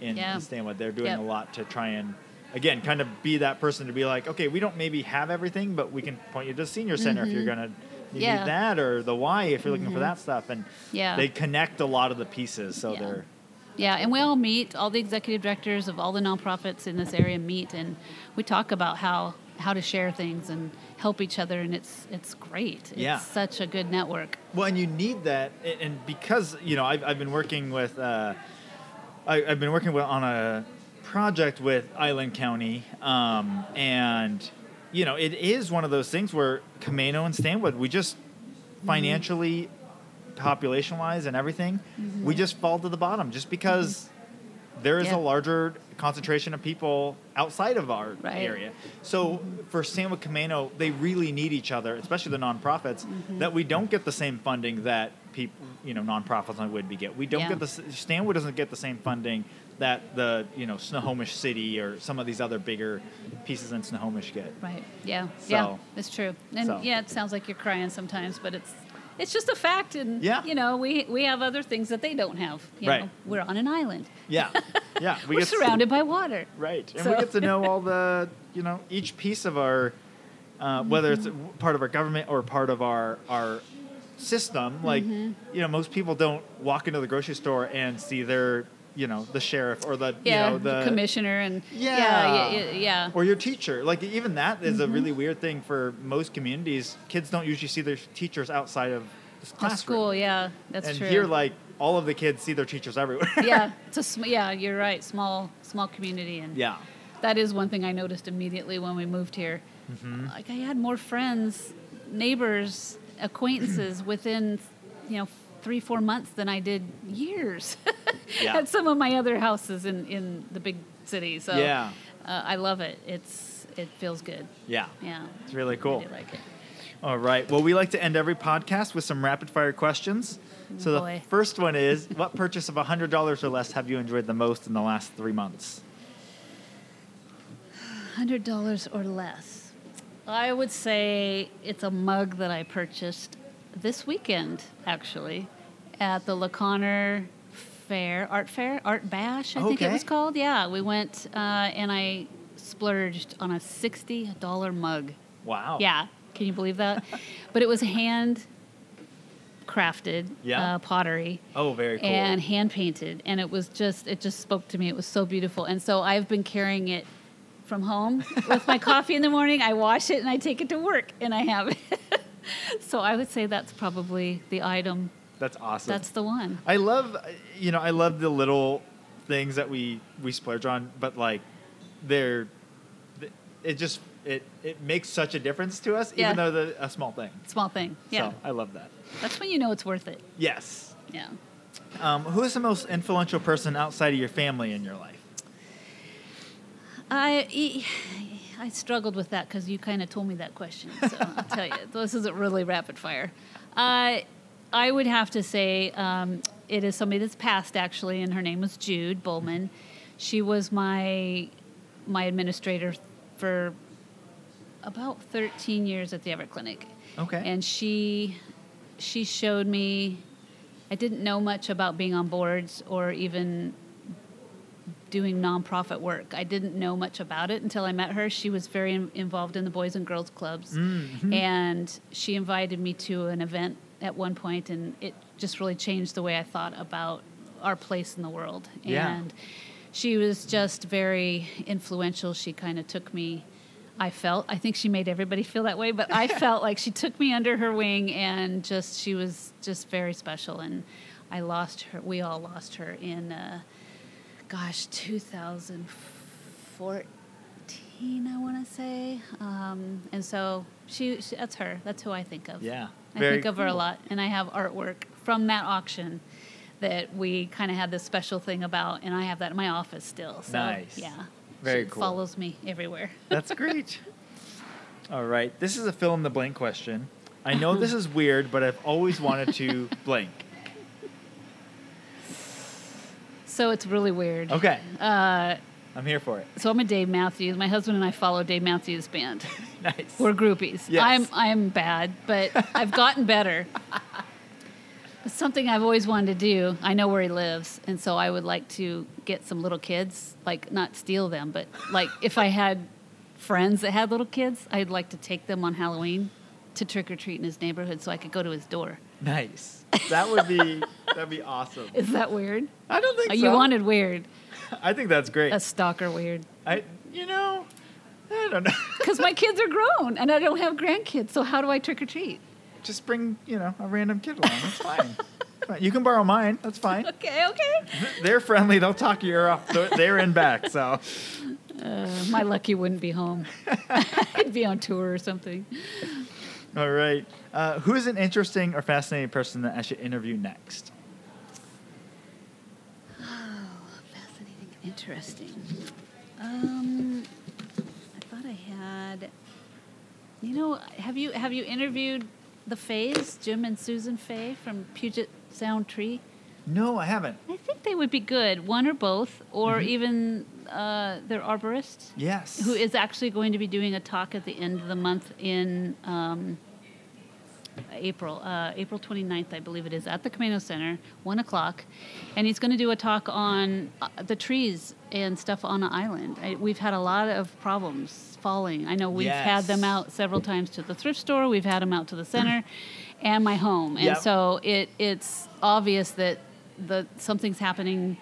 in, Yeah. in Stanwood. They're doing Yep. a lot to try and again kind of be that person to be like, okay, we don't maybe have everything, but we can point you to the senior center if you're Mm-hmm. going to you Yeah. need that, or the Y if you're looking for Mhm. that stuff. And Yeah. they connect a lot of the pieces, so Yeah. they're Yeah, and we all meet. All the executive directors of all the nonprofits in this area meet, and we talk about how how to share things and help each other, and it's it's great. It's Yeah. such a good network. Well, and you need that, and- and because you know, I've, I've been working with, uh, I, I've been working with on a project with Island County, um, and you know, it is one of those things where Camano and Stanwood, we just financially, population wise, and everything, we just fall to the bottom just because there is Yeah. a larger concentration of people outside of our Right. area. So for Stanwood Camano, they really need each other, especially the nonprofits, Mm-hmm. that we don't get the same funding that people, you know, nonprofits on Whidbey get. We don't Yeah. get the Stanwood doesn't get the same funding that the you know Snohomish City or some of these other bigger pieces in Snohomish get. Right. Yeah. yeah. So- It's true. And so. yeah, it sounds like you're crying sometimes, but it's it's just a fact. And Yeah. you know, we we have other things that they don't have. You Right. Know? We're on an island. Yeah, yeah. We are surrounded by water. Right, and So- we get to know all the, you know, each piece of our, uh, whether it's Mm-hmm. part of our government or part of our our system. Like, Mm-hmm. you know, most people don't walk into the grocery store and see their, you know, the sheriff or the, Yeah. you know, the commissioner and Yeah. yeah, yeah, yeah. or your teacher. Like, even that is Mm-hmm. a really weird thing for most communities. Kids don't usually see their teachers outside of the The classroom. school. Yeah, that's and true. here, like, all of the kids see their teachers everywhere. yeah, it's a sm- yeah. You're right. Small small community and yeah. that is one thing I noticed immediately when we moved here. Mm-hmm. Like I had more friends, neighbors, acquaintances within, you know, three four months than I did years Yeah. at some of my other houses in in the big cities. So Yeah. uh, I love it. It's it feels good. Yeah. Yeah, It's really I cool. like it. All right. Well, we like to end every podcast with some rapid fire questions. So the first one is what purchase of $100 or less have you enjoyed the most in the last three months? Hundred dollars or less. I would say it's a mug that I purchased this weekend, actually, at the La Conner Fair, Art Fair, Art Bash, I think it was called. Yeah, we went uh, and I splurged on a sixty dollar mug. Wow. Yeah, can you believe that? but it was hand crafted Yeah. uh, pottery Oh, very cool. and hand painted and it was just it just spoke to me it was so beautiful and so i've been carrying it from home with my coffee in the morning i wash it and i take it to work and i have it so i would say that's probably the item That's awesome. that's the one I love, you know, I love the little things that we we splurge on, but like they're, it just it it makes such a difference to us, Yeah. even though the a small thing. small thing yeah So I love that. that's when you know it's worth it Yes. yeah Um, who is the most influential person outside of your family in your life? I e- I struggled with that because you kind of told me that question. So I'll tell you, this isn't really rapid fire. I I would have to say um, it is somebody that's passed actually, and her name was Jude Bullman. She was my my administrator for about 13 years at the Everett Clinic. Okay. And she she showed me I didn't know much about being on boards or even doing nonprofit work. I didn't know much about it until I met her. She was very in- involved in the Boys and Girls Clubs. Mhm. And she invited me to an event at one point, and it just really changed the way I thought about our place in the world. Yeah. And she was just very influential. She kind of took me. I felt. I think she made everybody feel that way, but I felt like she took me under her wing, and just she was just very special. And I lost her. We all lost her in, uh, gosh, 2014. I want to say. Um, and so she, she. That's her. That's who I think of. Yeah. I Very think of her a lot, and I have artwork from that auction that we kind of had this special thing about, and I have that in my office still. So, Nice. Yeah. Very she cool. Follows me everywhere. That's great. All right. This is a fill in the blank question. I know this is weird, but I've always wanted to blank. So it's really weird. Okay. Uh, I'm here for it. so I'm a Dave Matthews. My husband and I follow Dave Matthews Band. Nice. We're groupies. Yes. I'm I'm bad, but I've gotten better. It's something I've always wanted to do. I know where he lives, and so I would like to get some little kids, like not steal them, but like if I had friends that had little kids, I'd like to take them on Halloween to trick or treat in his neighborhood so I could go to his door. Nice. That would be that'd be awesome. Is that weird? I don't think Oh, so. you wanted weird, I think that's great. a stalker weird. I you know, I don't know. Because my kids are grown and I don't have grandkids, so how do I trick or treat? Just bring, you know, a random kid along. That's fine. You can borrow mine. That's fine. Okay, okay. They're friendly. They'll talk your ear off. They're- They're in back. So, Uh, my lucky wouldn't be home. I'd be on tour or something. all right. Uh, who is an interesting or fascinating person that I should interview next? Oh, fascinating, interesting. Um, I thought I had. You know, have you have you interviewed the Fays, Jim and Susan Fay from Puget Sound Tree? No, I haven't. I think they would be good, one or both, or Mhm. even uh, their arborist, Yes. who is actually going to be doing a talk at the end of the month in um, April, uh, April 29th, I believe it is, at the Camano Center, 1 o'clock. And he's going to do a talk on uh, the trees and stuff on the island. I, we've had a lot of problems falling. I know we've had them out several times to the thrift store, we've had them out to the center and my home. And Yep. so it, it's obvious that the something's happening,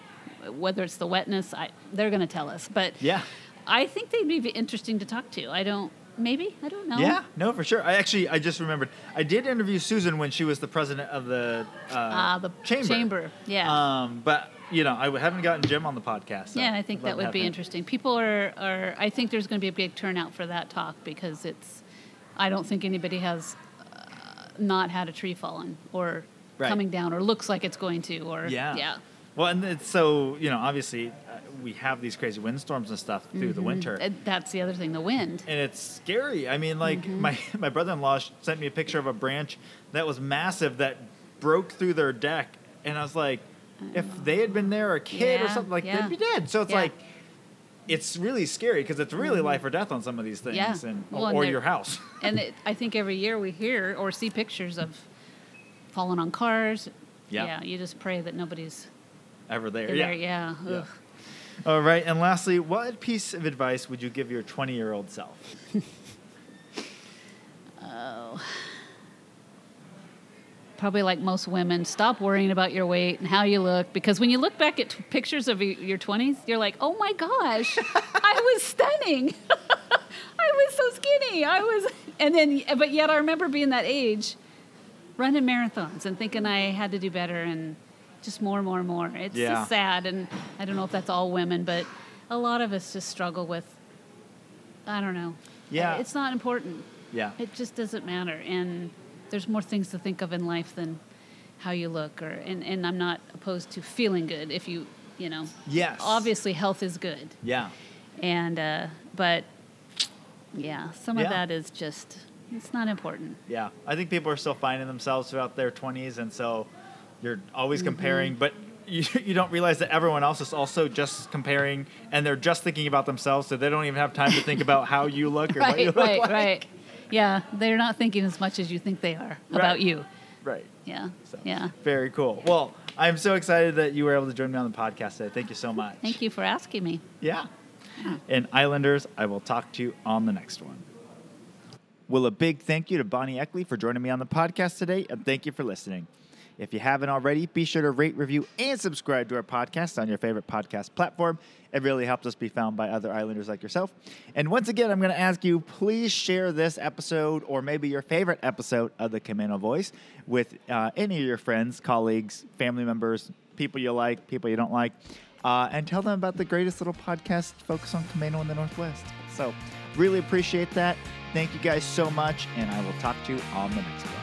whether it's the wetness, I, they're going to tell us. But Yeah. I think they'd be interesting to talk to. I don't, maybe, I don't know. Yeah, no, for sure. I actually, I just remembered. I did interview Susan when she was the president of the uh, Ah, the chamber. chamber, yeah. Um, but you know, I haven't gotten Jim on the podcast. so yeah, I think that would be him. interesting. People are, are, I think there's going to be a big turnout for that talk because it's, I don't think anybody has uh, not had a tree fallen or Right. coming down or looks like it's going to or, Yeah. yeah. Well, and it's so you know, obviously, uh, we have these crazy windstorms and stuff through the winter. Uh, That's the other thing, the wind. and it's scary. I mean, like Mm-hmm. my my brother-in-law sent me a picture of a branch that was massive that broke through their deck, and I was like, if they had been there, a kid or something, like yeah. they'd be dead. So it's Yeah. like, it's really scary because it's really life or death on some of these things, Yeah. and Well, and or your house. and it, I think every year we hear or see pictures of falling on cars. Yeah. Yeah, you just pray that nobody's Ever there? there. Yeah. Yeah. Yeah. All right. And lastly, what piece of advice would you give your 20-year-old self? Oh. Probably like most women, stop worrying about your weight and how you look because when you look back at t- pictures of your 20s, you're like, oh my gosh, I was stunning. I was so skinny. I was, and then, but yet I remember being that age running marathons and thinking I had to do better and just more and more and more. It's Yeah. just sad. And I don't know if that's all women, but a lot of us just struggle with, I don't know. Yeah. It's not important. Yeah. It just doesn't matter, and there's more things to think of in life than how you look. Or and, and I'm not opposed to feeling good if you you know. Yes. Obviously, health is good, Yeah. and uh, but yeah, some Yeah. of that is just it's not important. Yeah, I think people are still finding themselves throughout their 20s, and so you're Mm-hmm. always comparing, but you, you don't realize that everyone else is also just comparing, and they're just thinking about themselves, so they don't even have time to think about how you look or what you Right, look right, like. right. Right. Yeah, they're not thinking as much as you think they are Right. about you. Right. Yeah, So, yeah. Very cool. Well, I'm so excited that you were able to join me on the podcast today. Thank you so much. Thank you for asking me. Yeah. And Islanders, I will talk to you on the next one. Well, a big thank you to Bonnie Eckley for joining me on the podcast today, and thank you for listening. If you haven't already, be sure to rate, review, and subscribe to our podcast on your favorite podcast platform. It really helps us be found by other Islanders like yourself. And once again, I'm going to ask you please share this episode or maybe your favorite episode of the Camano Voice with uh, any of your friends, colleagues, family members, people you like, people you don't like, uh, and tell them about the greatest little podcast focused on Camano in the Northwest. So, really appreciate that. Thank you guys so much, and I will talk to you on the next one.